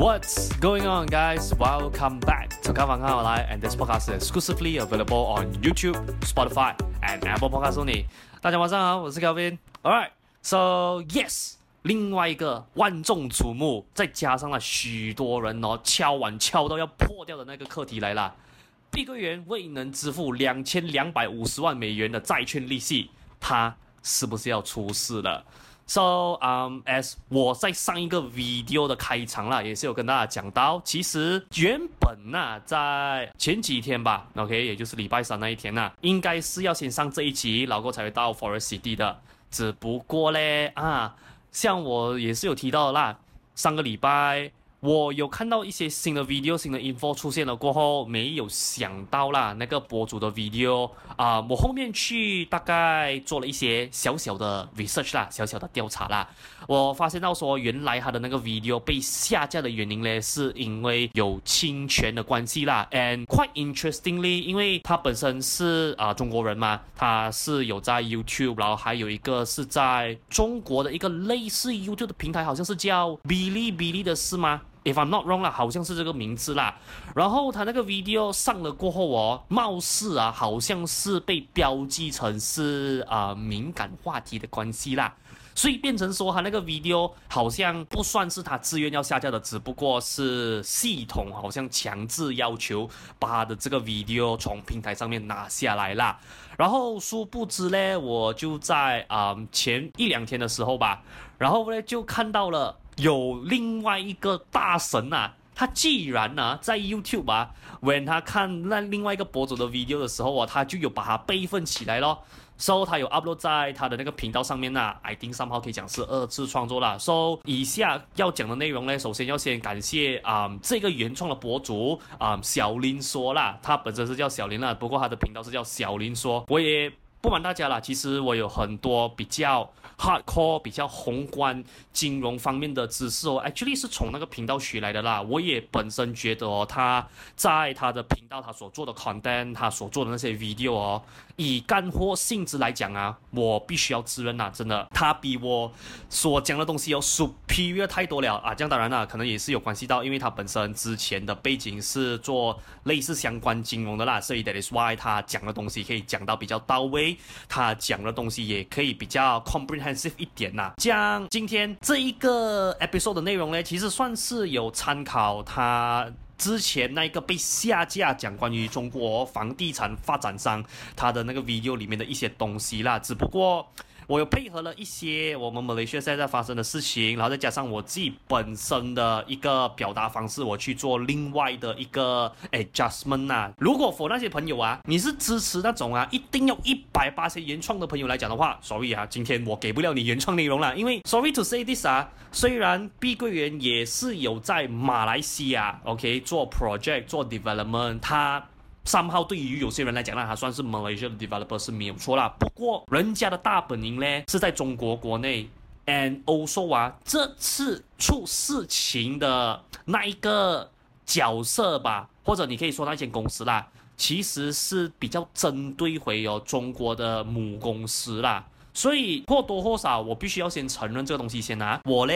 What's going on, guys? Welcome back to 看房看好来 and this podcast is exclusively available on YouTube, Spotify, and Apple Podcasts only. 大家晚上好，我是 Kevin. Alright, so yes，另外一个万众瞩目，再加上了许多人哦敲碗敲到要破掉的那个课题来了。碧桂园未能支付两千两百五十万美元的债券利息，它是不是要出事了？So, um, as 我在上一个 video 的开场啦，也是有跟大家讲到，其实原本呐、啊，在前几天吧，OK，也就是礼拜三那一天呐、啊，应该是要先上这一集，然后才会到 Forest City 的。只不过嘞，啊，像我也是有提到啦，上个礼拜。我有看到一些新的 video、新的 info 出现了过后，没有想到啦，那个博主的 video 啊、我后面去大概做了一些小小的 research 啦，小小的调查啦，我发现到说，原来他的那个 video 被下架的原因呢，是因为有侵权的关系啦，and quite interestingly，因为他本身是啊、中国人嘛，他是有在 YouTube，然后还有一个是在中国的一个类似 YouTube 的平台，好像是叫哔哩哔哩的是吗？？If I'm not wrong 啦，好像是这个名字啦。然后他那个 video 上了过后哦，貌似啊，好像是被标记成是啊、敏感话题的关系啦，所以变成说他那个 video 好像不算是他自愿要下架的，只不过是系统好像强制要求把他的这个 video 从平台上面拿下来啦。然后殊不知呢，我就在啊、前一两天的时候吧，然后呢就看到了。有另外一个大神啊，他既然呢、啊、在 YouTube 啊，when 他看那另外一个博主的 video 的时候啊，他就有把它备份起来咯。So 他有 upload 在他的那个频道上面呐、啊，I think somehow 可以讲是二次创作啦。So 以下要讲的内容呢，首先要先感谢啊、这个原创的博主啊、小林说啦，他本身是叫小林啦，不过他的频道是叫小林说，我也。不瞒大家啦，其实我有很多比较 hardcore、比较宏观金融方面的知识哦，actually 是从那个频道学来的啦。我也本身觉得哦，他在他的频道他所做的 content，他所做的那些 video 哦，以干货性质来讲啊，我必须要自认呐，真的，他比我所讲的东西要 superior 太多了啊。这样当然了，可能也是有关系到，因为他本身之前的背景是做类似相关金融的啦，所以 that is why 他讲的东西可以讲到比较到位。他讲的东西也可以比较 comprehensive 一点呐。像今天这一个 episode 的内容呢，其实算是有参考他之前那一个被下架讲关于中国房地产发展商他的那个 video 里面的一些东西啦。只不过。我有配合了一些我们马来西亚现在发生的事情，然后再加上我自己本身的一个表达方式，我去做另外的一个 adjustment 呐、如果 for 那些朋友啊，你是支持那种啊，一定要一百八十原创的朋友来讲的话，sorry 啊，今天我给不了你原创内容了，因为 sorry to say this 啊，虽然碧桂园也是有在马来西亚 OK 做 project 做 development，它。三号对于有些人来讲，那还算是 Malaysia 的 developer 是没有错啦。不过人家的大本营呢是在中国国内，and also 啊，这次出事情的那一个角色吧，或者你可以说那间公司啦，其实是比较针对回有中国的母公司啦。所以或多或少，我必须要先承认这个东西先啊。我呢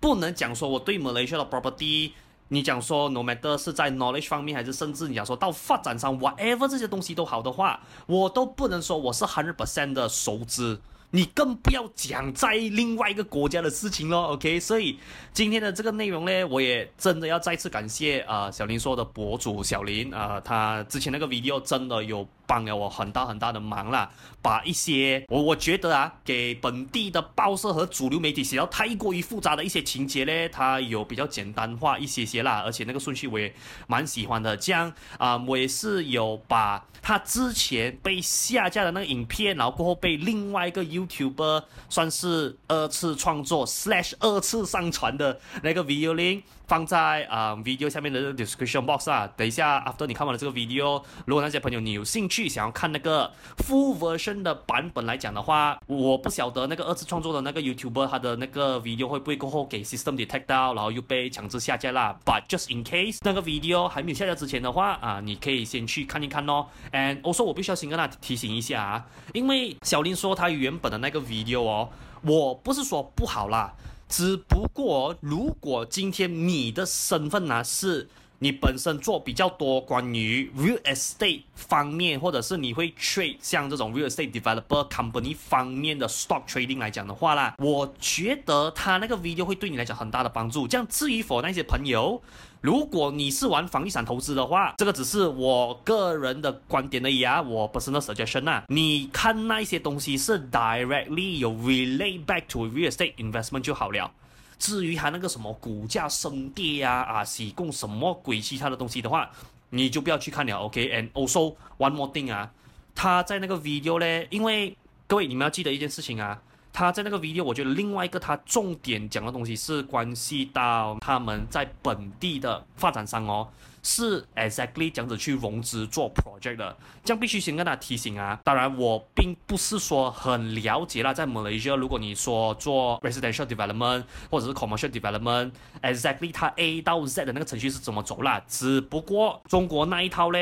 不能讲说我对 Malaysia 的 property。你讲说，no matter 是在 knowledge 方面，还是甚至你讲说到发展上，whatever 这些东西都好的话，我都不能说我是 hundred percent 的熟知。你更不要讲在另外一个国家的事情咯，OK？所以今天的这个内容呢，我也真的要再次感谢啊、小林说的博主小林啊、他之前那个 video 真的有帮了我很大很大的忙啦，把一些我我觉得啊，给本地的报社和主流媒体写到太过于复杂的一些情节呢，他有比较简单化一些些啦，而且那个顺序我也蛮喜欢的。这样啊、我也是有把他之前被下架的那个影片，然后过后被另外一个。YouTuber 算是二次创作 slash 二次上传的那个 video link 放在啊、呃、video 下面的 description box 啊。等一下 after 你看完了这个 video，如果那些朋友你有兴趣想要看那个 full version 的版本来讲的话，我不晓得那个二次创作的那个 YouTuber 他的那个 video 会不会过后给 system detect 到，然后又被强制下架啦。But just in case 那个 video 还没有下架之前的话啊，你可以先去看一看哦。And also 我必须要先跟他提醒一下啊，因为小林说他原本的。那个 video 哦，我不是说不好啦，只不过如果今天你的身份呢是。你本身做比较多关于 real estate 方面，或者是你会 trade 像这种 real estate developer company 方面的 stock trading 来讲的话啦，我觉得他那个 video 会对你来讲很大的帮助。这样至于否那些朋友，如果你是玩房地产投资的话，这个只是我个人的观点而已啊，我 personal suggestion 啊。你看那些东西是 directly 有 relate back to real estate investment 就好了。至于它那个什么股价升跌呀，啊，提供什么鬼其他的东西的话，你就不要去看了，OK？And also one more thing 啊，他在那个 video 呢，因为各位你们要记得一件事情啊，他在那个 video，我觉得另外一个他重点讲的东西是关系到他们在本地的发展商哦。是 exactly 这样子去融资做 project 的，这样必须先跟他提醒啊。当然，我并不是说很了解啦，在 Malaysia，如果你说做 residential development 或者是 commercial development，exactly 它 A 到 Z 的那个程序是怎么走啦？只不过中国那一套呢，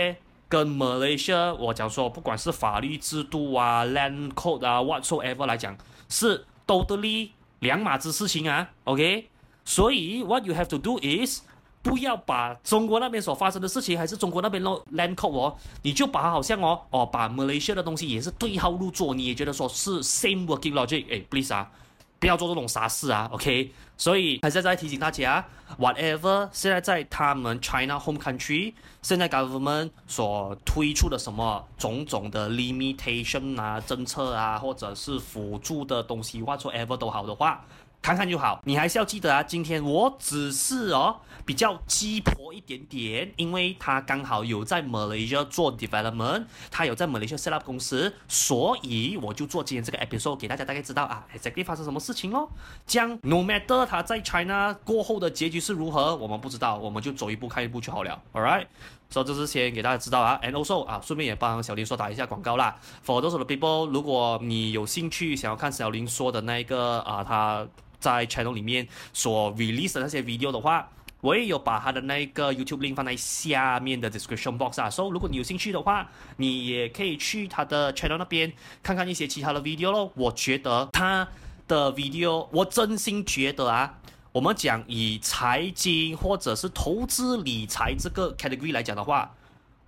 跟 Malaysia 我讲说，不管是法律制度啊、land code 啊、whatsoever 来讲，是 totally 两码子事情啊。OK，所以 what you have to do is 不要把中国那边所发生的事情，还是中国那边的 land code 哦，你就把它好像哦哦，把 Malaysia 的东西也是对号入座，你也觉得说是 same working logic，哎，please 啊，不要做这种傻事啊，OK？所以还是在提醒大家，whatever 现在在他们 China home country，现在 government 所推出的什么种种的 limitation 啊、政策啊，或者是辅助的东西，whatsoever 都好的话。看看就好，你还是要记得啊。今天我只是哦比较鸡婆一点点，因为他刚好有在 Malaysia 做 development，他有在 Malaysia set up 公司，所以我就做今天这个 episode 给大家大概知道啊，exactly 发生什么事情咯。这样 no matter 他在 China 过后的结局是如何，我们不知道，我们就走一步看一步就好了。All right，所以这是先给大家知道啊，and also 啊，顺便也帮小林说打一下广告啦。For those of the people，如果你有兴趣想要看小林说的那一个啊，他。在 channel 里面所 release 的那些 video 的话，我也有把他的那个 YouTube link 放在下面的 description box 啊，所以如果你有兴趣的话，你也可以去他的 channel 那边看看一些其他的 video 咯。我觉得他的 video，我真心觉得啊，我们讲以财经或者是投资理财这个 category 来讲的话，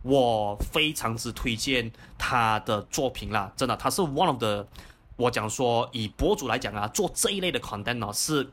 我非常之推荐他的作品啦，真的，他是 one of the。我讲说，以博主来讲啊，做这一类的 content 呢，是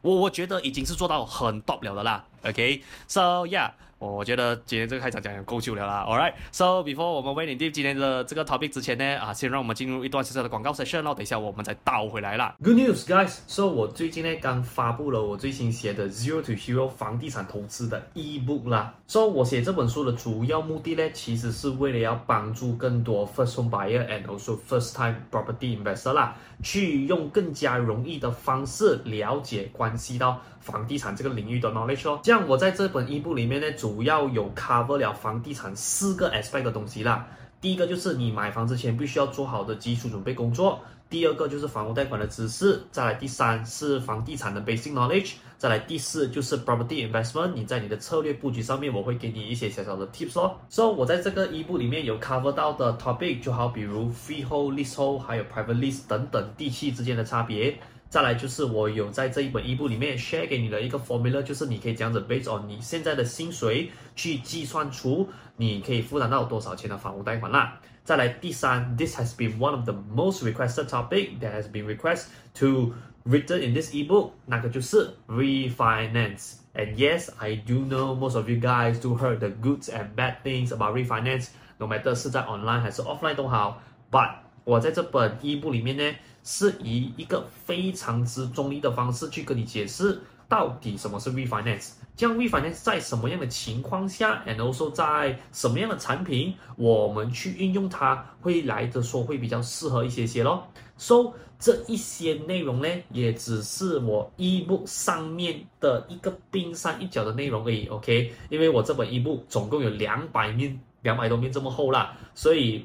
我我觉得已经是做到很 top 了的啦。OK，so yeah。我觉得今天这个开场讲够久了啦。All right，so before 我们为你今天的这个 topic 之前呢，啊，先让我们进入一段小小的广告 session，然后等一下我们再倒回来啦。Good news, guys！So 我最近呢刚发布了我最新写的 Zero to Hero 房地产投资的 ebook 啦。So 我写这本书的主要目的呢，其实是为了要帮助更多 first home buyer and also first time property investor 啦，去用更加容易的方式了解关系到房地产这个领域的 knowledge 哦。这样我在这本音步里面呢，主要有 cover 了房地产四个 aspect 的东西啦。第一个就是你买房之前必须要做好的基础准备工作。第二个就是房屋贷款的知识。再来第三是房地产的 basic knowledge。再来第四就是 property investment。你在你的策略布局上面，我会给你一些小小的 tips 哦。So 我在这个 ebook 里面有 cover 到的 topic，就好比如 freehold、leasehold，还有 private lease 等等地契之间的差别。再来就是我有在这一本 ebook 里面 share 给你的一个 formula，就是你可以这样子 based on 你现在的薪水去计算出你可以负担到多少钱的房屋贷款啦。再来第三，this has been one of the most requested topic that has been requested to written in this ebook，那个就是 refinance。And yes, I do know most of you guys do heard the good and bad things about refinance. No matter 是在 online 还是 offline 都好，but 我在这本 ebook 里面呢。是以一个非常之中立的方式去跟你解释到底什么是 refinance，这样 refinance 在什么样的情况下，and also 在什么样的产品，我们去运用它会来的说会比较适合一些些咯。So 这一些内容呢，也只是我一目上面的一个冰山一角的内容而已。OK，因为我这本 ebook 总共有两百面，两百多面这么厚啦，所以。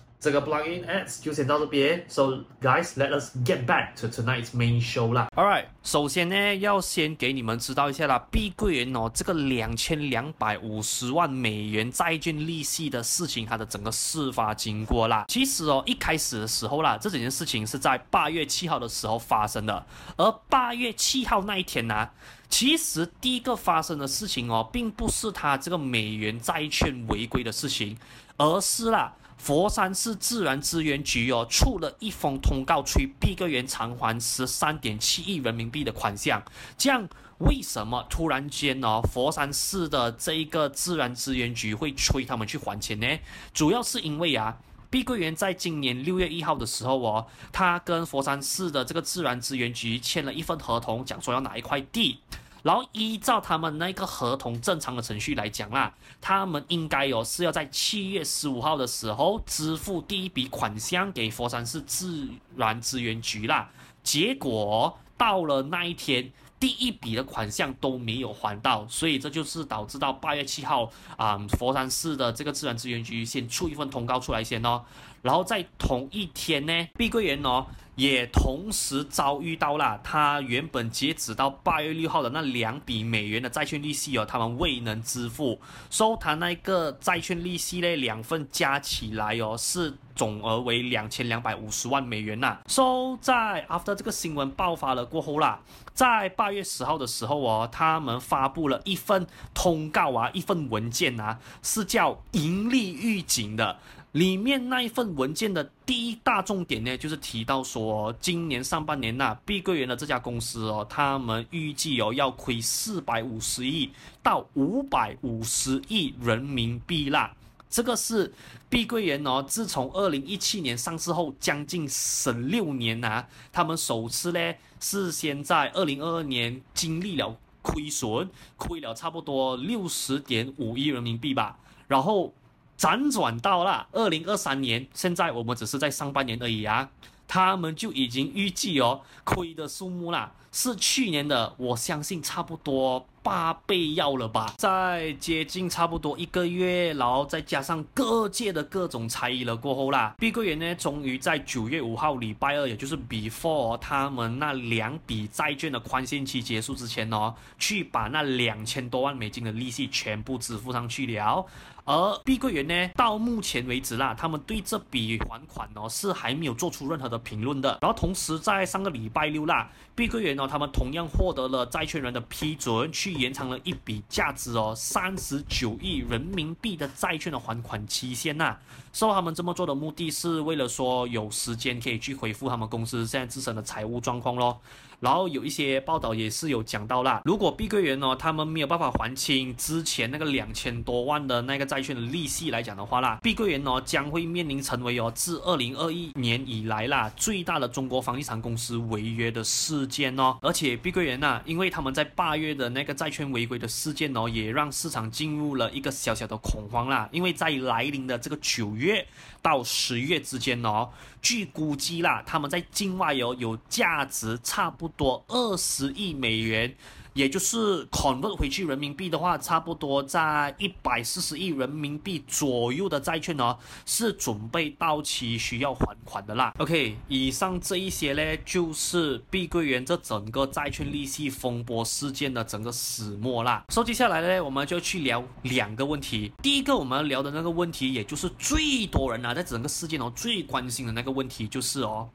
这个 plugin ads 就先到这边，So guys，let us get back to tonight's main show 啦。Alright，首先呢，要先给你们知道一下啦，碧桂园哦，这个两千两百五十万美元债券利息的事情，它的整个事发经过啦。其实哦，一开始的时候啦，这整件事情是在八月七号的时候发生的，而八月七号那一天呢，其实第一个发生的事情哦，并不是它这个美元债券违规的事情，而是啦。佛山市自然资源局哦出了一封通告，催碧桂园偿还十三点七亿人民币的款项。这样为什么突然间哦，佛山市的这一个自然资源局会催他们去还钱呢？主要是因为啊，碧桂园在今年六月一号的时候哦，他跟佛山市的这个自然资源局签了一份合同，讲说要拿一块地。然后依照他们那个合同正常的程序来讲啦，他们应该有是要在七月十五号的时候支付第一笔款项给佛山市自然资源局啦。结果到了那一天，第一笔的款项都没有还到，所以这就是导致到八月七号啊、嗯，佛山市的这个自然资源局先出一份通告出来先哦。然后在同一天呢，碧桂园哦。也同时遭遇到了，他原本截止到八月六号的那两笔美元的债券利息哦，他们未能支付，收他那个债券利息呢，两份加起来哦，是总额为两千两百五十万美元呐。So 在 after 这个新闻爆发了过后啦，在八月十号的时候哦，他们发布了一份通告啊，一份文件啊，是叫盈利预警的。里面那一份文件的第一大重点呢，就是提到说，今年上半年呐、啊，碧桂园的这家公司哦，他们预计哦要亏四百五十亿到五百五十亿人民币啦。这个是碧桂园哦，自从二零一七年上市后将近十六年呐、啊，他们首次呢是先在二零二二年经历了亏损，亏了差不多六十点五亿人民币吧，然后。辗转到了二零二三年，现在我们只是在上半年而已啊，他们就已经预计哦，亏的数目啦是去年的，我相信差不多。八倍要了吧，在接近差不多一个月，然后再加上各界的各种猜疑了过后啦，碧桂园呢，终于在九月五号礼拜二，也就是 before 他们那两笔债券的宽限期结束之前哦，去把那两千多万美金的利息全部支付上去了。而碧桂园呢，到目前为止啦，他们对这笔还款哦是还没有做出任何的评论的。然后同时在上个礼拜六啦，碧桂园呢，他们同样获得了债权人的批准去。延长了一笔价值哦三十九亿人民币的债券的还款期限呐、说他们这么做的目的是为了说有时间可以去回复他们公司现在自身的财务状况咯。然后有一些报道也是有讲到啦，如果碧桂园哦他们没有办法还清之前那个两千多万的那个债券的利息来讲的话啦，碧桂园哦将会面临成为哦自二零二一年以来啦最大的中国房地产公司违约的事件哦。而且碧桂园呐、因为他们在八月的那个债券违规的事件哦，也让市场进入了一个小小的恐慌啦，因为在来临的这个九月月到十月之间哦，据估计啦，他们在境外有有价值差不多二十亿美元。也就是 convert 回去人民币的话，差不多在一百四十亿人民币左右的债券哦，是准备到期需要还款的啦。OK，以上这一些呢，就是碧桂园这整个债券利息风波事件的整个始末啦。说接下来呢，我们就去聊两个问题。第一个我们要聊的那个问题，也就是最多人啊在整个事件哦最关心的那个问题，就是哦，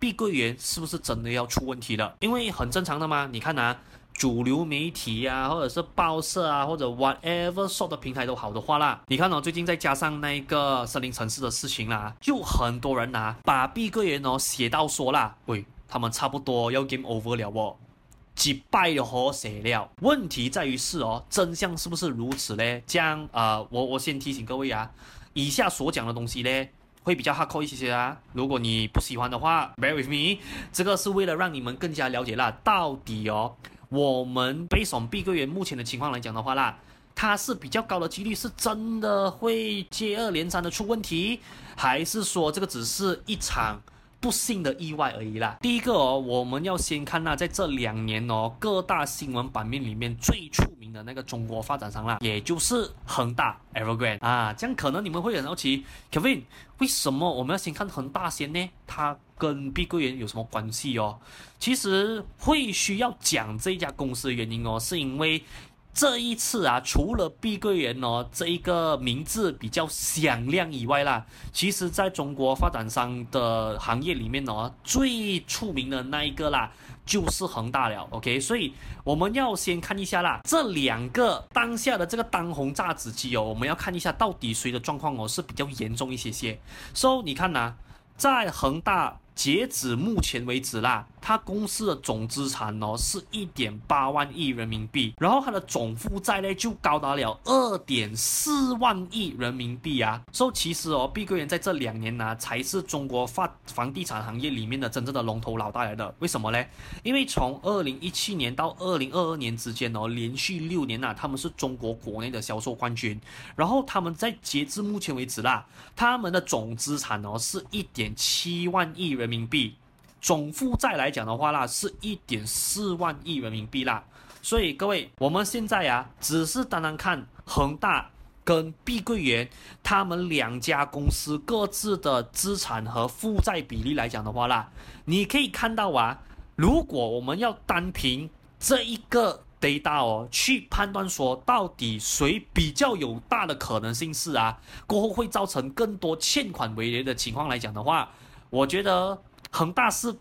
碧桂园是不是真的要出问题了？因为很正常的嘛，你看啊。主流媒体啊，或者是报社啊，或者 whatever sort 的平台都好的话啦，你看哦，最近再加上那个森林城市的事情啦，就很多人啊把碧桂园哦写到说啦，喂，他们差不多要 game over 了哦，击败的和写了。问题在于是哦，真相是不是如此呢？这样啊、我我先提醒各位啊，以下所讲的东西呢，会比较 hardcore 一些些啊。如果你不喜欢的话，bear with me，这个是为了让你们更加了解啦，到底哦，我们 based on 碧桂园目前的情况来讲的话啦，它是比较高的几率是真的会接二连三的出问题，还是说这个只是一场？不幸的意外而已啦。第一个哦，我们要先看那在这两年哦，各大新闻版面里面最出的那个中国发展商啦，也就是恒大 Evergrande 啊。这样可能你们会很好奇，Kevin，为什么我们要先看恒大先呢？它跟碧桂园有什么关系哦？其实会需要讲这家公司的原因哦，是因为。这一次啊，除了碧桂园哦这一个名字比较响亮以外啦，其实在中国发展商的行业里面哦，最出名的那一个啦，就是恒大了。OK，所以我们要先看一下啦，这两个当下的这个当红炸子鸡哦，我们要看一下到底谁的状况哦是比较严重一些些。So 你看呐、在恒大。截止目前为止啦，它公司的总资产哦是一点八万亿人民币，然后它的总负债呢就高达了二点四万亿人民币啊。所以其实哦，碧桂园在这两年呢、才是中国发房地产行业里面的真正的龙头老大来的。为什么呢？因为从二零一七年到二零二二年之间哦，连续六年呐、他们是中国国内的销售冠军。然后他们在截至目前为止啦，他们的总资产哦是一点七万亿人民币。总负债来讲的话啦，是一点四万亿人民币啦。所以各位，我们现在啊，只是单单看恒大跟碧桂园他们两家公司各自的资产和负债比例来讲的话啦，你可以看到啊，如果我们要单凭这一个 data 哦，去判断说到底谁比较有大的可能性是啊，过后会造成更多欠款违约的情况来讲的话，我觉得。恒大是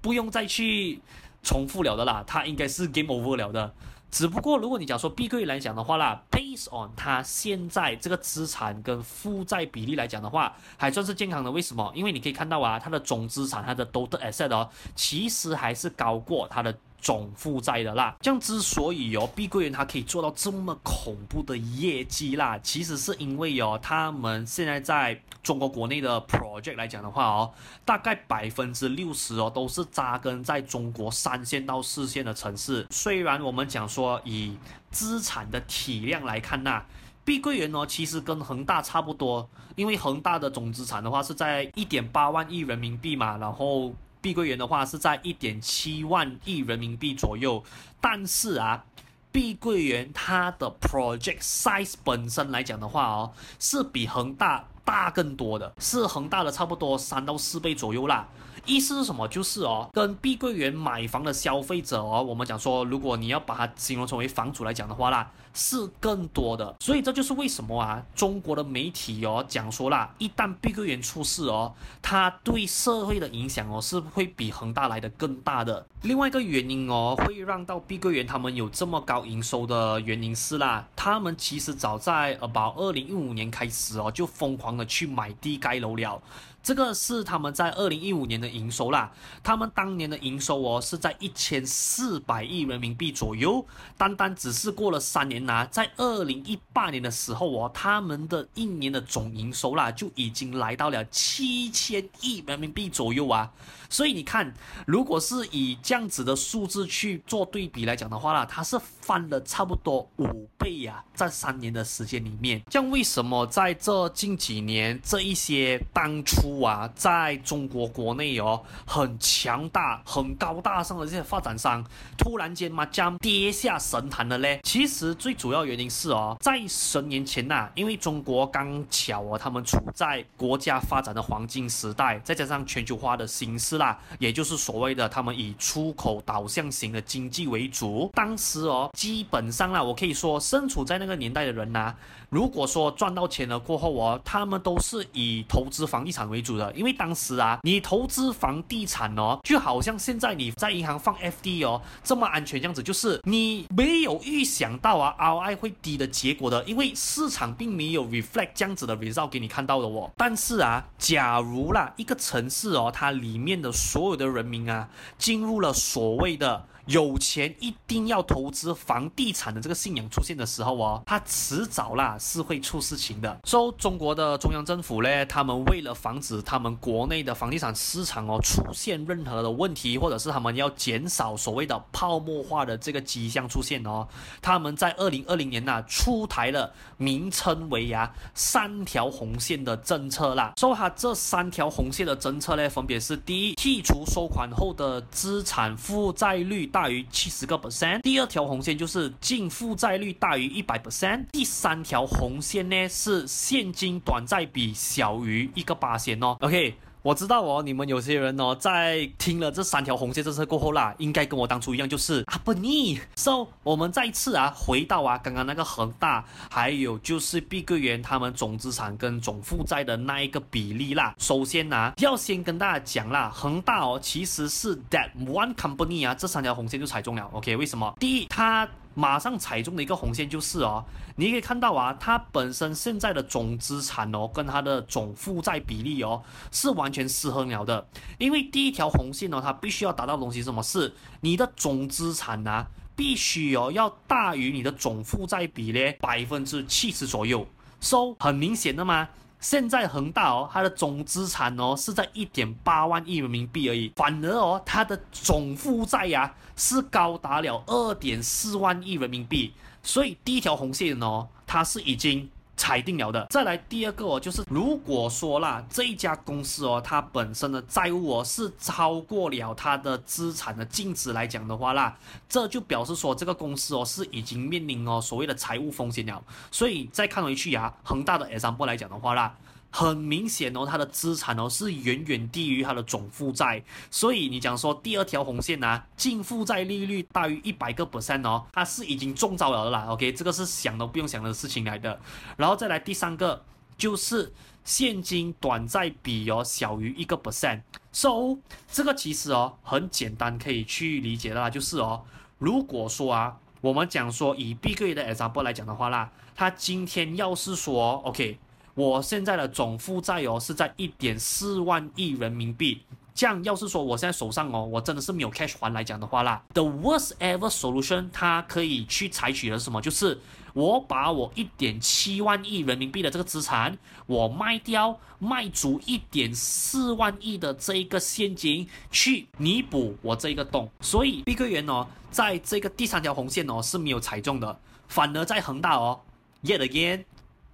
不用再去重复了的啦，它应该是 game over 了的。只不过如果你讲说碧桂园来讲的话啦，based on 它现在这个资产跟负债比例来讲的话，还算是健康的。为什么？因为你可以看到啊，它的总资产，它的 total asset 哦，其实还是高过它的。总负债的啦，这样之所以哦，碧桂园它可以做到这么恐怖的业绩啦，其实是因为哦，他们现在在中国国内的 project 来讲的话哦，大概百分之六十哦都是扎根在中国三线到四线的城市。虽然我们讲说以资产的体量来看呐，碧桂园哦其实跟恒大差不多，因为恒大的总资产的话是在一点八万亿人民币嘛，然后。碧桂园的话是在一点七万亿人民币左右，但是啊，碧桂园它的 project size 本身来讲的话哦，是比恒大大更多的，是恒大的差不多三到四倍左右啦。意思是什么？就是哦，跟碧桂园买房的消费者哦，我们讲说，如果你要把它形容成为房主来讲的话啦，是更多的。所以这就是为什么啊，中国的媒体哦讲说啦，一旦碧桂园出事哦，它对社会的影响哦是会比恒大来的更大的。另外一个原因哦，会让到碧桂园他们有这么高营收的原因是啦，他们其实早在 about 二零一五年开始哦，就疯狂的去买地盖楼了。这个是他们在二零一五年的营收啦，他们当年的营收哦是在一千四百亿人民币左右，单单只是过了三年呐、在二零一八年的时候哦，他们的一年的总营收啦就已经来到了七千亿人民币左右啊，所以你看，如果是以这样子的数字去做对比来讲的话啦，它是翻了差不多五倍呀、啊，在三年的时间里面，这样为什么在这近几年这一些当初啊，在中国国内哦，很强大、很高大上的这些发展商，突然间嘛，将跌下神坛了嘞。其实最主要原因是哦，在十年前呐、因为中国刚巧哦，他们处在国家发展的黄金时代，再加上全球化的形势啦，也就是所谓的他们以出口导向型的经济为主。当时哦，基本上啦，我可以说，身处在那个年代的人呐、如果说赚到钱了过后哦，他们都是以投资房地产为主的，因为当时啊，你投资房地产哦，就好像现在你在银行放 FD 哦，这么安全这样子，就是你没有预想到啊，ROI 会低的结果的，因为市场并没有 reflect 这样子的 result 给你看到的哦。但是啊，假如啦，一个城市哦，它里面的所有的人民啊，进入了所谓的有钱一定要投资房地产的这个信仰出现的时候哦，它迟早啦是会出事情的。说、so, 中国的中央政府呢，他们为了防止他们国内的房地产市场哦出现任何的问题，或者是他们要减少所谓的泡沫化的这个迹象出现哦，他们在二零二零年呐、出台了名称为呀、三条红线的政策啦。说、so, 它这三条红线的政策呢，分别是第一，剔除收款后的资产负债率大于七十个 percent；第二条红线就是净负债率大于一百 percent；第三条红线呢是现金短债比小于一个八仙哦。OK。我知道哦，你们有些人哦，在听了这三条红线政策过后啦，应该跟我当初一样，就是啊不腻。So，我们再次啊，回到啊刚刚那个恒大，还有就是碧桂园他们总资产跟总负债的那一个比例啦。首先呢、啊，要先跟大家讲啦，恒大哦，其实是 that one company 啊，这三条红线就踩中了。OK，为什么？第一，它。马上踩中的一个红线就是哦，你可以看到啊，它本身现在的总资产哦，跟它的总负债比例哦，是完全失衡了的。因为第一条红线哦，它必须要达到的东西什么？是你的总资产啊，必须哦要大于你的总负债比例百分之七十左右。So 很明显的嘛。现在恒大哦，它的总资产哦是在一点八万亿人民币而已，反而哦它的总负债呀是高达了二点四万亿人民币，所以第一条红线哦它是已经裁定了的。再来第二个哦，就是如果说啦这一家公司哦它本身的债务哦是超过了它的资产的净值来讲的话啦，这就表示说这个公司哦是已经面临哦所谓的财务风险了。所以再看回去呀，恒大的 S 三部来讲的话啦。很明显哦，它的资产哦是远远低于它的总负债，所以你讲说第二条红线啊，净负债利率大于一百个 percent 哦，它是已经中招了啦。OK，这个是想都不用想的事情来的。然后再来第三个就是现金短债比哦小于一个 percent。So 这个其实哦很简单可以去理解的啦，就是哦，如果说啊，我们讲说以碧桂园的 example 来讲的话啦，它今天要是说 OK。我现在的总负债哦是在一点四万亿人民币，这样要是说我现在手上哦，我真的是没有 cash 还来讲的话啦，the worst ever solution，它可以去采取的什么？就是我把我一点七万亿人民币的这个资产，我卖掉，卖足一点四万亿的这一个现金，去弥补我这一个洞。所以碧桂园哦，在这个第三条红线哦是没有踩中的，反而在恒大哦，yet again。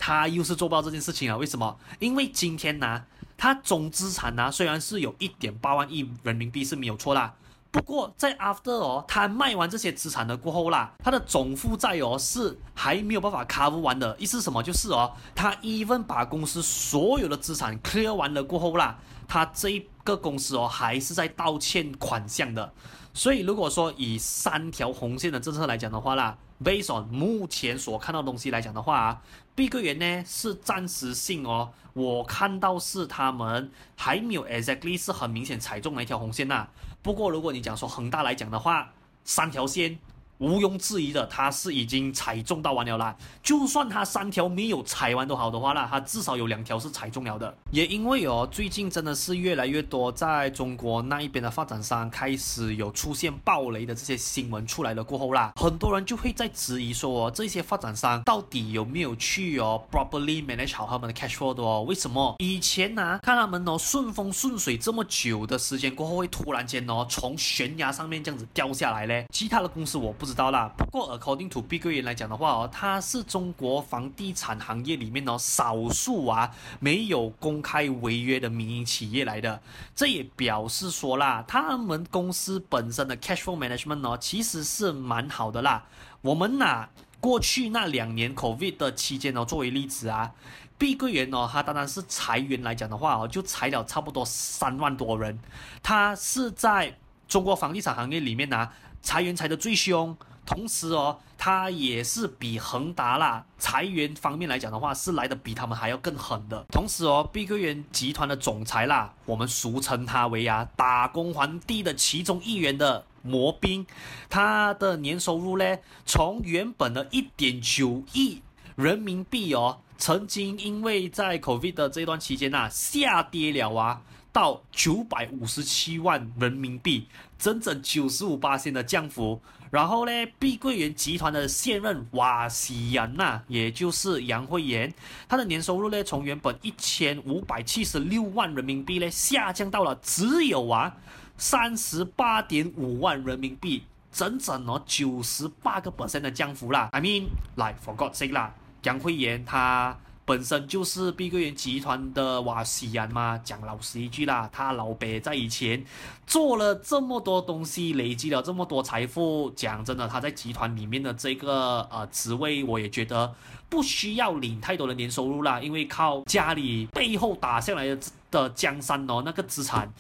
他又是做不到这件事情啊，为什么？因为今天呢、啊，他总资产呢、啊、虽然是有一点八万亿人民币是没有错啦，不过在 after 哦，他卖完这些资产的过后啦，他的总负债哦是还没有办法 cover 完的。意思什么？就是哦，他 even 把公司所有的资产 clear 完了过后啦，他这一个公司哦还是在倒欠款项的。所以如果说以三条红线的政策来讲的话啦。Based on 目前所看到的东西来讲的话啊，碧桂园呢是暂时性哦，我看到是他们还没有 exactly 是很明显踩中了一条红线呐、啊。不过如果你讲说恒大来讲的话，三条线。毋庸置疑的，他是已经踩中到完了啦。就算他三条没有踩完都好的话啦，他至少有两条是踩中了的。也因为哦，最近真的是越来越多在中国那一边的发展商开始有出现暴雷的这些新闻出来了过后啦，很多人就会在质疑说哦，这些发展商到底有没有去哦 properly manage 好他们的 cash flow 的哦？为什么以前呢、看他们哦顺风顺水这么久的时间过后会突然间哦从悬崖上面这样子掉下来嘞？其他的公司我不知。知道啦，不过 according to 碧桂园来讲的话哦，它是中国房地产行业里面哦少数啊没有公开违约的民营企业来的，这也表示说啦，他们公司本身的 cash flow management 哦其实是蛮好的啦。我们拿过去那两年 COVID 的期间哦作为例子啊，碧桂园哦它当然是裁员来讲的话哦就裁了差不多三万多人，它是在中国房地产行业里面呢、裁员裁得最凶，同时哦，他也是比恒达啦裁员方面来讲的话，是来得比他们还要更狠的。同时哦，碧桂园集团的总裁啦，我们俗称他为啊打工皇帝的其中一员的魔兵，他的年收入呢，从原本的一点九亿人民币哦，曾经因为在 COVID 的这段期间呐、下跌了啊。到九百五十七万人民币，整整九十五八千的降幅。然后呢，碧桂园集团的现任瓦西人呐，也就是杨惠妍，她的年收入呢，从原本一千五百七十六万人民币呢，下降到了只有啊三十八点五万人民币，整整哦九十八个 percent 的降幅啦。I mean，来 for God's sake 啦，杨惠妍她。本身就是碧桂园集团的瓦西人嘛，讲老实一句啦，他老伯在以前做了这么多东西，累积了这么多财富，讲真的，他在集团里面的这个呃职位，我也觉得不需要领太多的年收入啦，因为靠家里背后打下来的的江山哦，那个资产。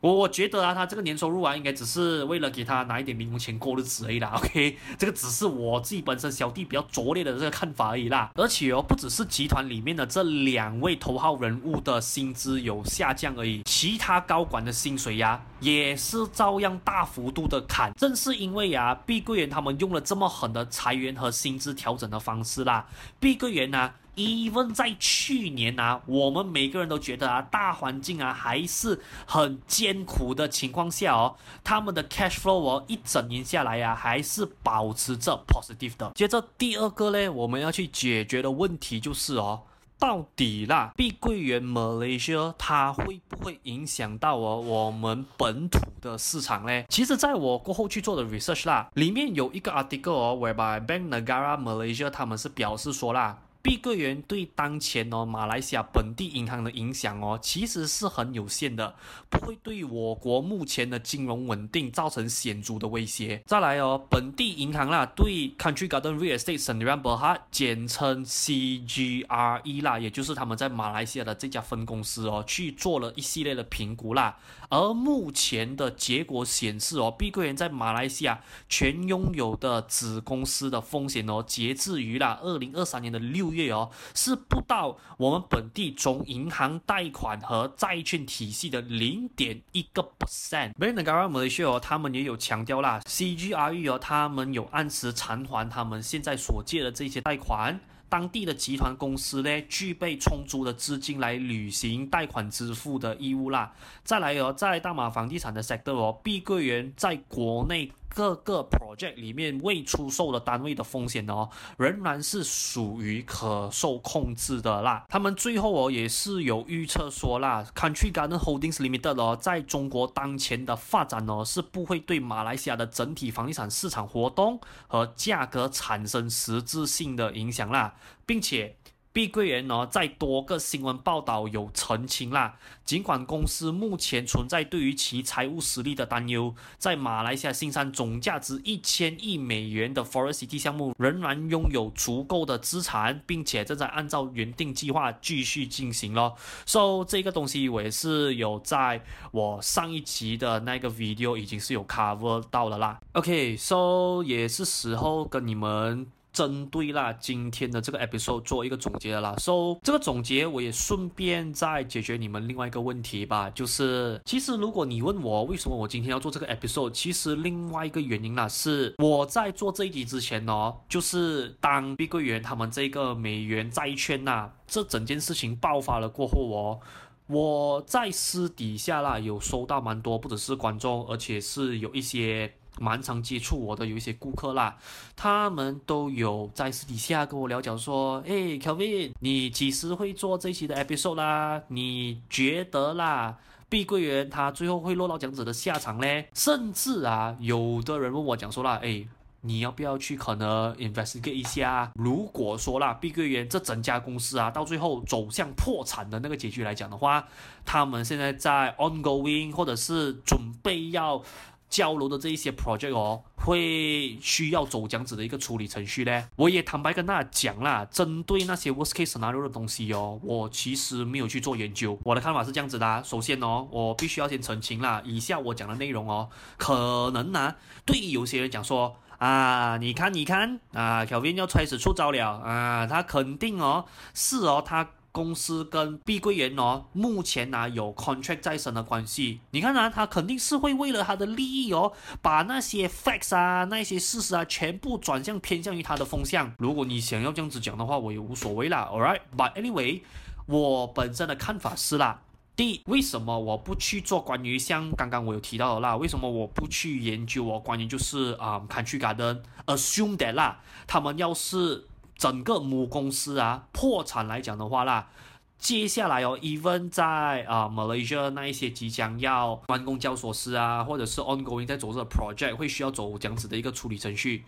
我我觉得啊，他这个年收入啊，应该只是为了给他拿一点零用钱过日子而已啦。OK，这个只是我自己本身小弟比较拙劣的这个看法而已啦。而且哦，不只是集团里面的这两位头号人物的薪资有下降而已，其他高管的薪水呀、也是照样大幅度的砍。正是因为呀、碧桂园他们用了这么狠的裁员和薪资调整的方式啦，碧桂园呢。Even 在去年啊，我们每个人都觉得啊，大环境啊还是很艰苦的情况下哦，他们的 cash flow 哦一整年下来呀、啊，还是保持着 positive 的。接着第二个呢，我们要去解决的问题就是哦，到底啦，碧桂园 Malaysia 它会不会影响到哦我们本土的市场呢？其实，在我过后去做的 research 啦，里面有一个 article 哦，whereby Bank Negara Malaysia 他们是表示说啦。碧桂园对当前哦马来西亚本地银行的影响哦，其实是很有限的，不会对我国目前的金融稳定造成显著的威胁。再来哦，本地银行啦，对 Country Garden Real Estate Sdn Bhd 简称 CGRE 啦，也就是他们在马来西亚的这家分公司哦，去做了一系列的评估啦。而目前的结果显示哦，碧桂园在马来西亚全拥有的子公司的风险哦，截至于啦二零二三年的六月。哦，是不到我们本地总银行贷款和债券体系的零点一个 percent。Bank Negara Malaysia 哦，他们也有强调啦，CGRE 哦，他们有按时偿还他们现在所借的这些贷款。当地的集团公司呢，具备充足的资金来履行贷款支付的义务啦。再来哦，在大马房地产的 sector 哦，碧桂园在国内各个 project 里面未出售的单位的风险哦，仍然是属于可受控制的啦。他们最后哦，也是有预测说啦，Country Garden Holdings Limited 哦，在中国当前的发展哦，是不会对马来西亚的整体房地产市场活动和价格产生实质性的影响啦。并且，碧桂园呢，在多个新闻报道有澄清啦。尽管公司目前存在对于其财务实力的担忧，在马来西亚新山总价值一千亿美元的 Forest City 项目仍然拥有足够的资产，并且正在按照原定计划继续进行咯。So 这个东西我也是有在我上一集的那个 video 已经是有 cover 到了啦。OK，So 也是时候跟你们。针对啦，今天的这个 episode 做一个总结啦。So 这个总结我也顺便再解决你们另外一个问题吧，就是其实如果你问我为什么我今天要做这个 episode，其实另外一个原因啦是我在做这一集之前呢，就是当碧桂园他们这个美元债券呐，这整件事情爆发了过后哦，我在私底下啦有收到蛮多，不只是观众，而且是有一些。蛮常接触我的有一些顾客啦，他们都有在私底下跟我聊讲说，哎，Kevin，你几时会做这期的 episode 啦？你觉得啦，碧桂园它最后会落到这样子的下场呢？甚至啊，有的人问我讲说啦，哎，你要不要去可能 investigate 一下？如果说啦，碧桂园这整家公司啊，到最后走向破产的那个结局来讲的话，他们现在在 ongoing 或者是准备要。交楼的这一些 project 哦，会需要走这样子的一个处理程序呢？我也坦白跟大家讲啦，针对那些 worst case scenario 的东西哦，我其实没有去做研究。我的看法是这样子的啊，首先哦，我必须要先澄清啦，以下我讲的内容哦，可能呢，对于有些人讲说啊，你看你看啊，Kelvin 要开始出招了啊，他肯定哦，是哦，他。公司跟碧桂园哦，目前呢、有 contract 在身的关系。你看啊，他肯定是会为了他的利益哦，把那些 facts 啊、那些事实啊，全部转向偏向于他的风向。如果你想要这样子讲的话，我也无所谓啦。All right，but anyway，我本身的看法是啦，第一，为什么我不去做关于像刚刚我有提到的啦？为什么我不去研究我关于就是啊，Country Garden，assume that 啦，他们要是整个母公司啊破产来讲的话啦，接下来哦，even 在啊 Malaysia 那一些即将要关公交所师啊，或者是 ongoing 在做这个 project 会需要走这样子的一个处理程序，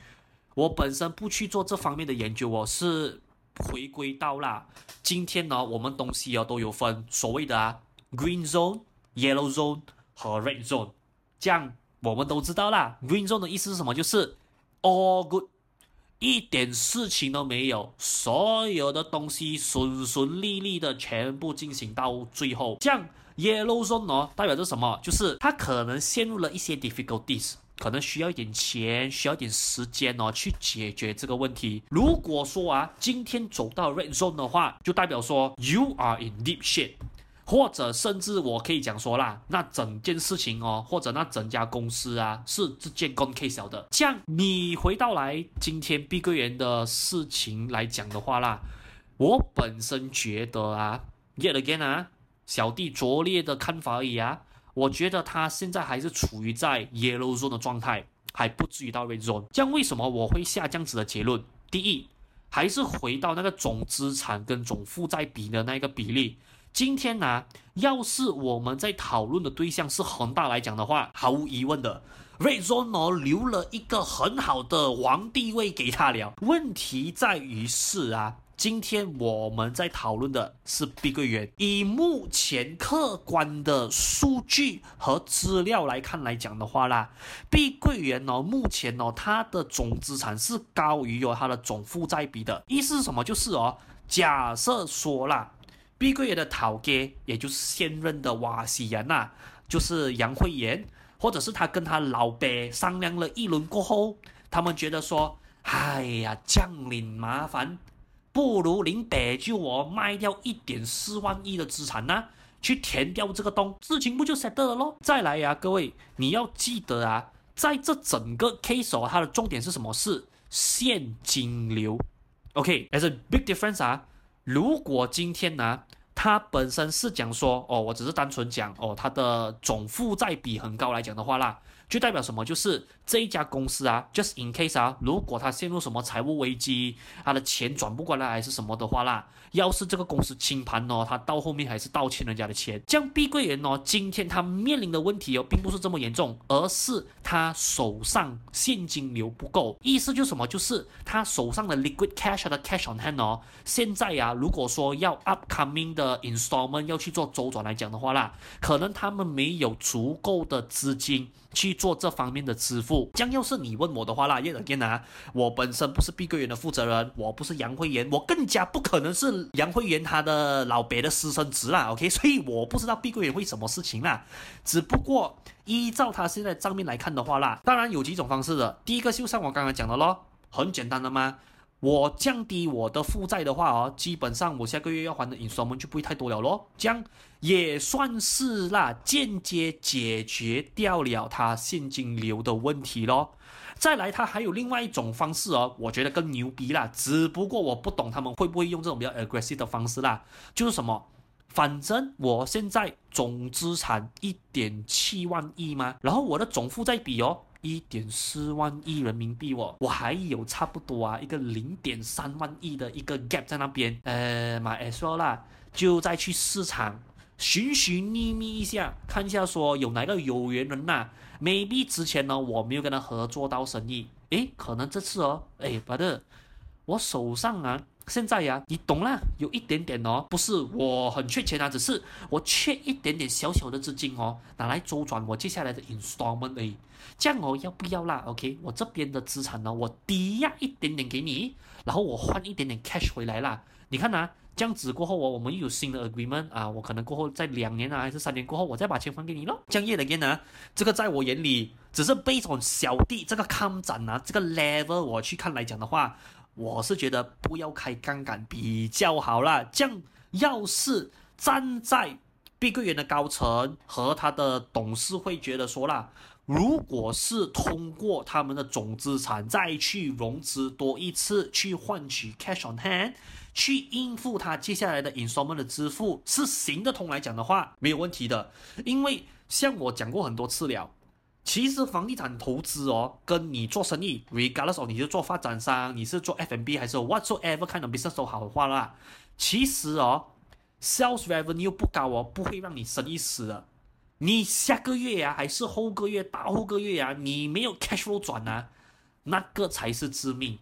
我本身不去做这方面的研究，哦是回归到啦，今天呢，我们东西哦都有分所谓的啊。Green zone、Yellow zone 和 Red zone，这样我们都知道啦。Green zone 的意思是什么？就是 All good，一点事情都没有，所有的东西顺顺利利的全部进行到最后。这样 Yellow zone 呢，代表着什么？就是它可能陷入了一些 difficulties，可能需要一点钱，需要一点时间哦，去解决这个问题。如果说啊，今天走到 Red zone 的话，就代表说 You are in deep shit。或者甚至我可以讲说啦，那整件事情哦，或者那整家公司啊，是这件公 K 小的。这样你回到来今天碧桂园的事情来讲的话啦，我本身觉得啊，yet again 啊，小弟拙劣的看法而已啊，我觉得他现在还是处于在 yellow zone 的状态，还不至于到 red zone。这样为什么我会下这样子的结论？第一，还是回到那个总资产跟总负债比的那个比例。今天呢、要是我们在讨论的对象是恒大来讲的话，毫无疑问的，Red Zone 留了一个很好的皇帝位给他了。问题在于是啊，今天我们在讨论的是碧桂园。以目前客观的数据和资料来看来讲的话啦，碧桂园哦，目前哦，它的总资产是高于有它的总负债比的。意思是什么？就是哦，假设说啦。碧桂园的头家，也就是现任的瓦西人呐，就是杨惠妍，或者是他跟他老爸商量了一轮过后，他们觉得说，哎呀，降临麻烦，不如您北就我卖掉一点四万亿的资产呐，去填掉这个洞，事情不就 s e t 了咯？再来呀，各位，你要记得啊，在这整个 case 它的重点是什么？是现金流。OK，there's a big difference 啊。如果今天呢，它本身是讲说，哦，我只是单纯讲，哦，它的总负债比很高来讲的话啦。就代表什么？就是这一家公司啊，just in case 啊，如果他陷入什么财务危机，他的钱转不过来还是什么的话啦，要是这个公司清盘哦，他到后面还是倒欠人家的钱。这样碧桂园哦，今天他面临的问题哦，并不是这么严重，而是他手上现金流不够。意思就是什么？就是他手上的 liquid cash 的 cash on hand 哦，现在呀、啊，如果说要 upcoming 的 installment 要去做周转来讲的话啦，可能他们没有足够的资金去。做这方面的支付，将要是你问我的话啦，yet again 啊，我本身不是碧桂园的负责人，我不是杨惠妍，我更加不可能是杨惠妍他的老别的私生子啦，OK，所以我不知道碧桂园会什么事情啦，只不过依照他现在账面来看的话啦，当然有几种方式的，第一个就像我刚刚讲的咯，很简单的嘛。我降低我的负债的话哦，基本上我下个月要还的 installment 就不会太多了咯，这样也算是啦，间接解决掉了他现金流的问题咯。再来，他还有另外一种方式哦，我觉得更牛逼啦，只不过我不懂他们会不会用这种比较 aggressive 的方式啦，就是什么，反正我现在总资产一点七万亿嘛，然后我的总负债比哦。一点四万亿人民币哦，我还有差不多啊一个零点三万亿的一个 gap 在那边，呃，买 as well 啦，就再去市场寻寻觅觅一下，看一下说有哪个有缘人呐、啊，maybe 之前呢我没有跟他合作到生意，诶，可能这次哦，诶，but 我手上啊。现在呀，你懂了，有一点点哦，不是我很缺钱啊，只是我缺一点点小小的资金哦，拿来周转我接下来的 installment 诶，这样哦要不要啦？OK，我这边的资产呢，我抵押一点点给你，然后我换一点点 cash 回来啦。你看呐，这样子过后我我们又有新的 agreement 啊，我可能过后在两年啊还是三年过后，我再把钱还给你咯。这样 yet again 呢，这个在我眼里只是 based on 小弟这个看展啊，这个 level 我去看来讲的话。我是觉得不要开杠杆比较好啦。这样，要是站在碧桂园的高层和他的董事会觉得说啦，如果是通过他们的总资产再去融资多一次去换取 cash on hand，去应付他接下来的 installment 的支付是行得通来讲的话，没有问题的。因为像我讲过很多次了，其实房地产投资哦，跟你做生意，regardless of 你是做发展商，你是做 F&B 还是 whatsoever kind of business 都好的话啦，其实哦，sales revenue 不高哦，不会让你生意死的。你下个月呀、啊，还是后个月、大后个月呀、你没有 cash flow 转啊，那个才是致命。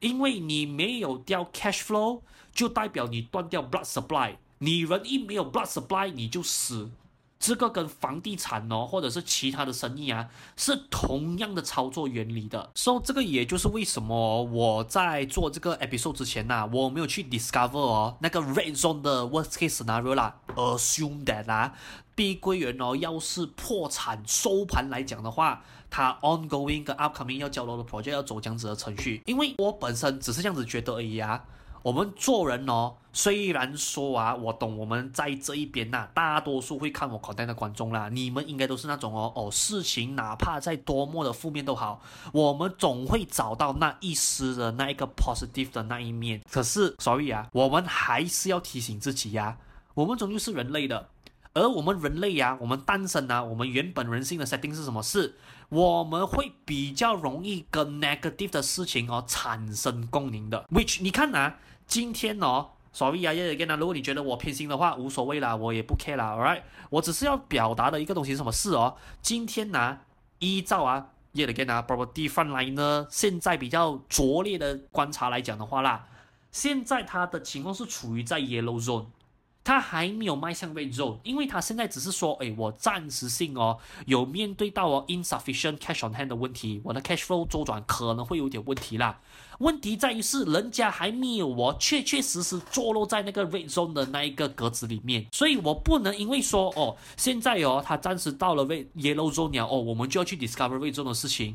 因为你没有掉 cash flow，就代表你断掉 blood supply。你人一没有 blood supply，你就死。这个跟房地产哦，或者是其他的生意啊，是同样的操作原理的。所以这个也就是为什么我在做这个 episode 之前呐、啊，我没有去 discover 哦那个 red zone 的 worst case scenario 啦，assume that 啊，碧桂园哦，要是破产收盘来讲的话，它 ongoing 跟 upcoming 要交楼的 project 要走这样子的程序，因为我本身只是这样子觉得而已啊。我们做人哦，虽然说啊，我懂我们在这一边呐、啊，大多数会看我 content 的观众啦，你们应该都是那种哦哦，事情哪怕再多么的负面都好，我们总会找到那一丝的那一个 positive 的那一面。可是，sorry 啊，我们还是要提醒自己呀、我们终究是人类的，而我们人类呀、我们诞生啊，我们原本人性的设定是什么？是我们会比较容易跟 negative 的事情哦产生共鸣的。Which 你看啊。今天哦，sorry 啊叶的根啊，如果你觉得我偏心的话，无所谓啦，我也不 care 啦，all right，我只是要表达的一个东西是什么事哦？今天呢、依照啊，yet again 啊，property frontline 呢，现在比较拙劣的观察来讲的话啦，现在它的情况是处于在 yellow zone。他还没有迈向 red zone，因为他现在只是说，哎，我暂时性哦，有面对到哦 insufficient cash on hand 的问题，我的 cash flow 周转可能会有点问题啦。问题在于是人家还没有哦，确确实实坐落在那个 red zone 的那一个格子里面，所以我不能因为说哦，现在哦，他暂时到了 red yellow zone 了哦，我们就要去 discover red zone 的事情。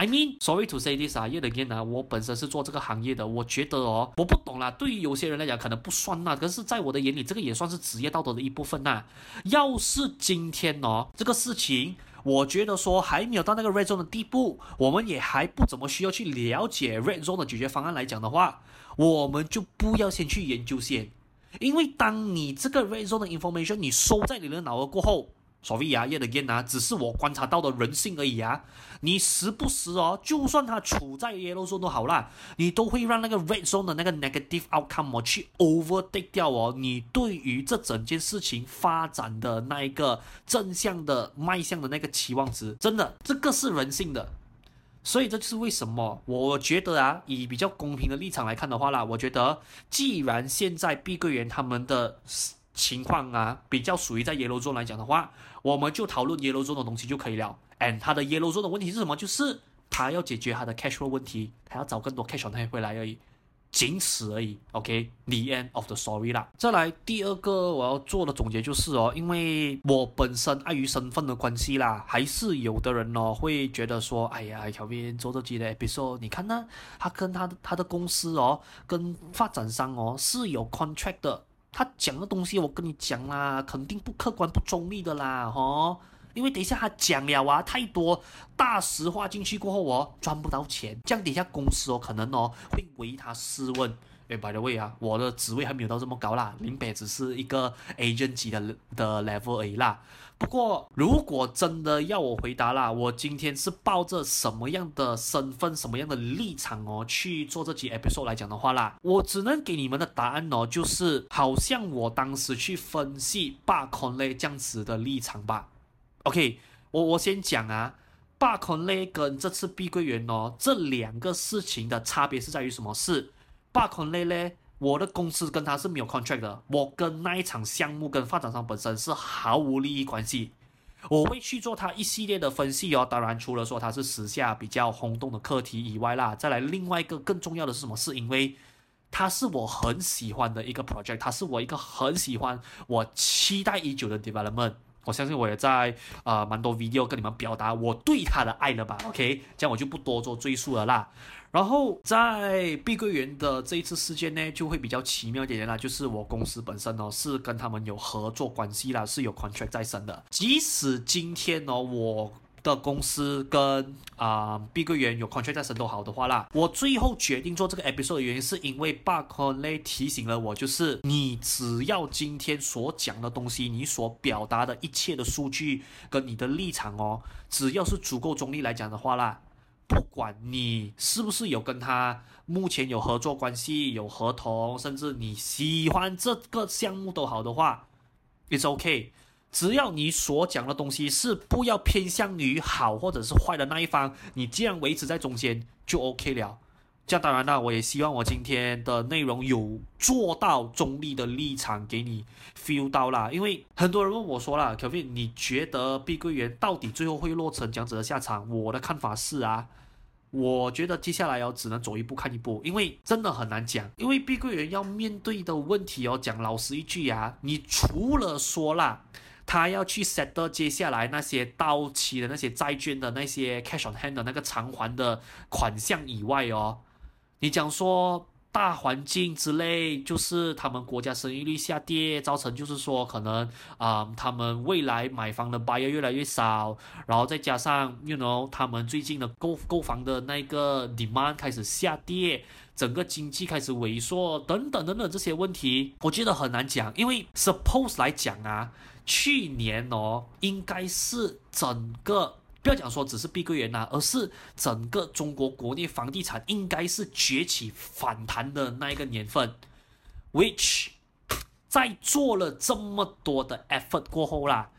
I mean, sorry to say this 啊，yet again 啊，我本身是做这个行业的，我觉得哦，我不懂啦。对于有些人来讲，可能不算呐，可是在我的眼里，这个也算是职业道德的一部分呐。要是今天哦，这个事情，我觉得说还没有到那个 red zone 的地步，我们也还不怎么需要去了解 red zone 的解决方案来讲的话，我们就不要先去研究先，因为当你这个 red zone 的 information 你收在你的脑儿过后。所谓啊，yet again 啊，只是我观察到的人性而已啊。你时不时哦，就算他处在 yellow zone 都好啦，你都会让那个 red zone 的那个 negative outcome 哦去 overtake 掉哦。你对于这整件事情发展的那一个正向的迈向的那个期望值，真的，这个是人性的。所以这就是为什么我觉得啊，以比较公平的立场来看的话啦，我觉得既然现在碧桂园他们的。情况啊，比较属于在 yellow zone 来讲的话，我们就讨论 yellow zone 的东西就可以了。And 他的 yellow zone 的问题是什么？就是他要解决他的 cash flow 问题，他要找更多 cash on hand 回来而已，仅此而已。OK，the end of the story 啦。再来第二个我要做的总结就是哦，因为我本身碍于身份的关系啦，还是有的人哦会觉得说，哎呀，小编做这集的 episode，你看呢，他跟他的他的公司哦，跟发展商哦是有 contract 的。他讲的东西，我跟你讲啦，肯定不客观、不中立的啦，吼！因为等一下他讲了啊，太多大实话进去过后哦，赚不到钱，这样底下公司哦，可能哦会为他试问。哎，by the way 啊，我的职位还没有到这么高啦，林北只是一个 agent 级的的 level 而已啦。不过，如果真的要我回答啦，我今天是抱着什么样的身份、什么样的立场哦去做这集 episode 来讲的话啦，我只能给你们的答案哦，就是好像我当时去分析罢工类这样子的立场吧。OK，我我先讲啊，罢工类跟这次碧桂园哦这两个事情的差别是在于什么？是。罢工类嘞，我的公司跟他是没有 contract 的，我跟那一场项目跟发展商本身是毫无利益关系。我会去做他一系列的分析哦，当然除了说他是时下比较轰动的课题以外啦，再来另外一个更重要的是什么？是因为他是我很喜欢的一个 project，他是我一个很喜欢、我期待已久的 development。我相信我也在呃蛮多 video 跟你们表达我对他的爱了吧？OK，这样我就不多做赘述了啦。然后在碧桂园的这一次事件呢，就会比较奇妙一点啦，就是我公司本身哦是跟他们有合作关系啦，是有 contract 在身的。即使今天哦我的公司跟啊、碧桂园有 contract 在身都好的话啦，我最后决定做这个 episode 的原因是因为 b u c k o n l e 提醒了我，就是你只要今天所讲的东西，你所表达的一切的数据跟你的立场哦，只要是足够中立来讲的话啦，不管你是不是有跟他目前有合作关系、有合同，甚至你喜欢这个项目都好的话，it's OK。只要你所讲的东西是不要偏向于好或者是坏的那一方，你既然维持在中间就 OK 了。这样当然了，我也希望我今天的内容有做到中立的立场给你 feel 到啦。因为很多人问我说了，Kevin，你觉得碧桂园到底最后会落成这样子的下场？我的看法是啊，我觉得接下来哦只能走一步看一步，因为真的很难讲。因为碧桂园要面对的问题哦，讲老实一句啊，你除了说啦。他要去 set 接下来那些到期的那些债券的那些 cash on hand 的那个偿还的款项以外哦，你讲说大环境之类，就是他们国家生育率下跌，造成就是说可能啊、他们未来买房的 buyer 越来越少，然后再加上 you know 他们最近的购购房的那个 demand 开始下跌，整个经济开始萎缩等等等等这些问题，我觉得很难讲，因为 suppose 来讲啊。去年哦，应该是整个不要讲说只是碧桂园呐，而是整个中国国内房地产应该是崛起反弹的那一个年份，which 在做了这么多的 effort 过后啦，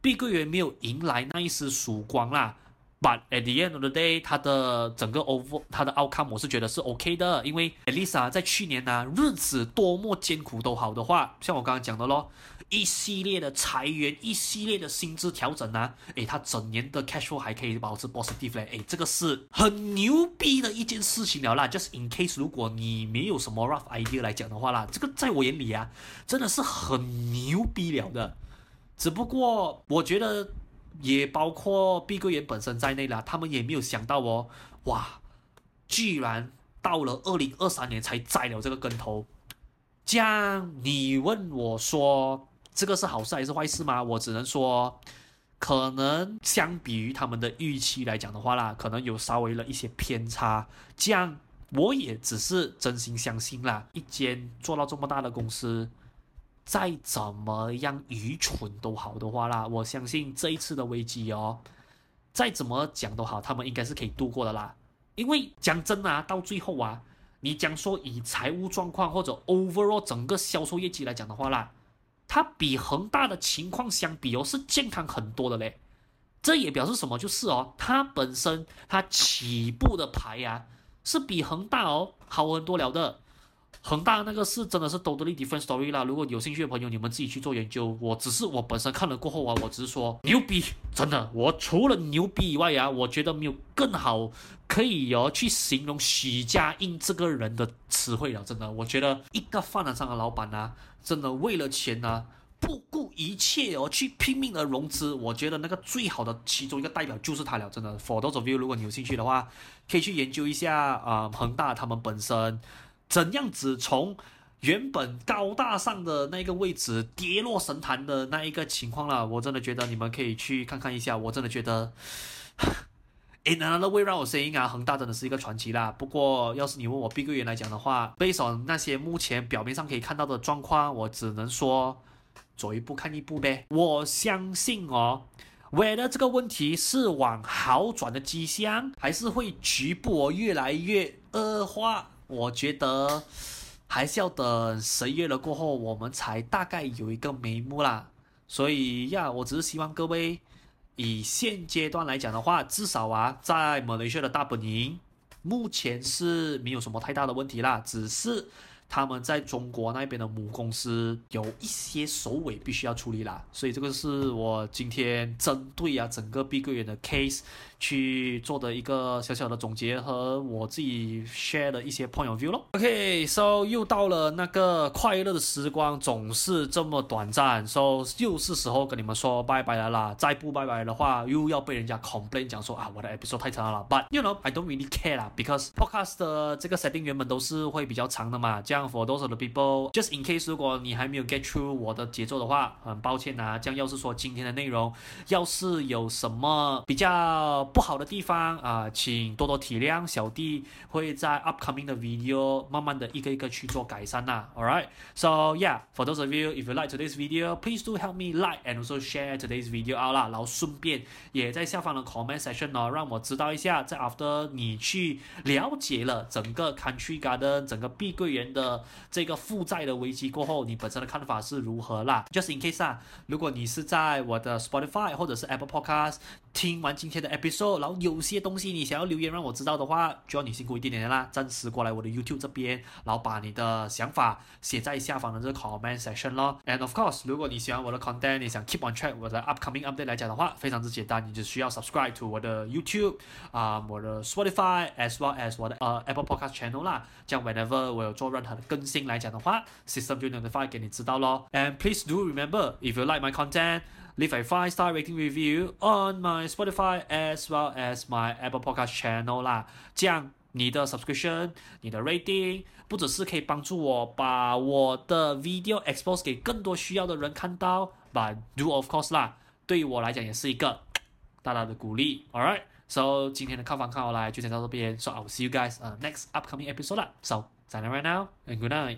碧桂园没有迎来那一丝曙光啦。But at the end of the day，它的整个 over 它的 outcome 我是觉得是 OK 的，因为 Elisa，在去年呢、日子多么艰苦都好的话，像我刚刚讲的咯。一系列的裁员，一系列的薪资调整啊，诶，他整年的 cash flow 还可以保持 positive 嘞，诶，这个是很牛逼的一件事情了啦。Just in case 如果你没有什么 rough idea 来讲的话啦，这个在我眼里啊，真的是很牛逼了的。只不过我觉得也包括碧桂园本身在内啦，他们也没有想到哦，哇，居然到了二零二三年才栽了这个跟头。这样你问我说，这个是好事还是坏事吗？我只能说，可能相比于他们的预期来讲的话啦，可能有稍微了一些偏差。这样我也只是真心相信啦，一间做到这么大的公司，再怎么样愚蠢都好的话啦，我相信这一次的危机哦，再怎么讲都好，他们应该是可以度过的啦。因为讲真啊，到最后啊，你讲说以财务状况或者 overall 整个销售业绩来讲的话啦。它比恒大的情况相比哦，是健康很多的嘞。这也表示什么？就是哦，它本身它起步的牌呀，是比恒大哦好很多了的。恒大那个是真的是 totally different story 啦。如果有兴趣的朋友，你们自己去做研究。我只是我本身看了过后啊，我只是说牛逼，真的。我除了牛逼以外啊，我觉得没有更好可以哦去形容许家印这个人的词汇了。真的，我觉得一个饭堂上的老板啊。真的为了钱呢、啊，不顾一切哦，去拼命的融资。我觉得那个最好的其中一个代表就是他了。真的，For those of you，如果你有兴趣的话，可以去研究一下啊，恒、大他们本身怎样子从原本高大上的那个位置跌落神坛的那一个情况了。我真的觉得你们可以去看看一下。我真的觉得。In another way，让我声音啊，恒大真的是一个传奇啦。不过，要是你问我碧桂园来讲的话，based on 那些目前表面上可以看到的状况，我只能说走一步看一步呗。我相信哦为了这个问题是往好转的迹象，还是会局部哦越来越恶化，我觉得还是要等十一月了过后，我们才大概有一个眉目啦。所以呀，我只是希望各位。以现阶段来讲的话，至少啊，在马来西亚的大本营，目前是没有什么太大的问题啦，只是。他们在中国那边的母公司有一些首尾必须要处理啦，所以这个是我今天针对啊整个碧桂园的 case 去做的一个小小的总结和我自己 share 的一些 point of view 咯。OK，so 又到了那个快乐的时光总是这么短暂，so 又是时候跟你们说拜拜了啦。再不拜拜的话，又要被人家 complain 讲说啊我的 episode 太长了。But you know I don't really care 啦，because podcast 的这个设定原本都是会比较长的嘛，这样。for those of the people，just in case 如果你还没有 get through 我的节奏的话，很抱歉啊。这样要是说今天的内容要是有什么比较不好的地方啊、请多多体谅，小弟会在 upcoming 的 video 慢慢的一个一个去做改善呐。Alright，so yeah，for those of you if you like today's video，please do help me like and also share today's video out 啦，然后顺便也在下方的 comment section 哦，让我知道一下，在 after 你去了解了整个 Country Garden 整个碧桂园的这个负债的危机过后，你本身的看法是如何啦？Just in case 啊，如果你是在我的 Spotify 或者是 Apple Podcast 听完今天的 episode，然后有些东西你想要留言让我知道的话，就要你辛苦一点点啦，暂时过来我的 YouTube 这边，然后把你的想法写在下方的这个 comment section 咯。And of course，如果你喜欢我的 content，你想 keep on track 我的 upcoming update 来讲的话，非常之简单，你就需要 subscribe to 我的 YouTube 啊、我的 Spotify，as well as 我的呃 Apple Podcast channel 啦。这样 whenever 我有做任何的更新来讲的话，system 就 notify 给你知道咯。And please do remember，if you like my content content，leave a five star rating review on my Spotify as well as my Apple Podcast channel 啦。这样你的 subscription，你的 rating，不只是可以帮助我把我的 video expose 给更多需要的人看到，but do of course 啦，对于我来讲也是一个大大的鼓励。Alright，so 今天的看房看好来就先到这边，so I will see you guys uh next upcoming episode 啦。So，再见 right now and good night。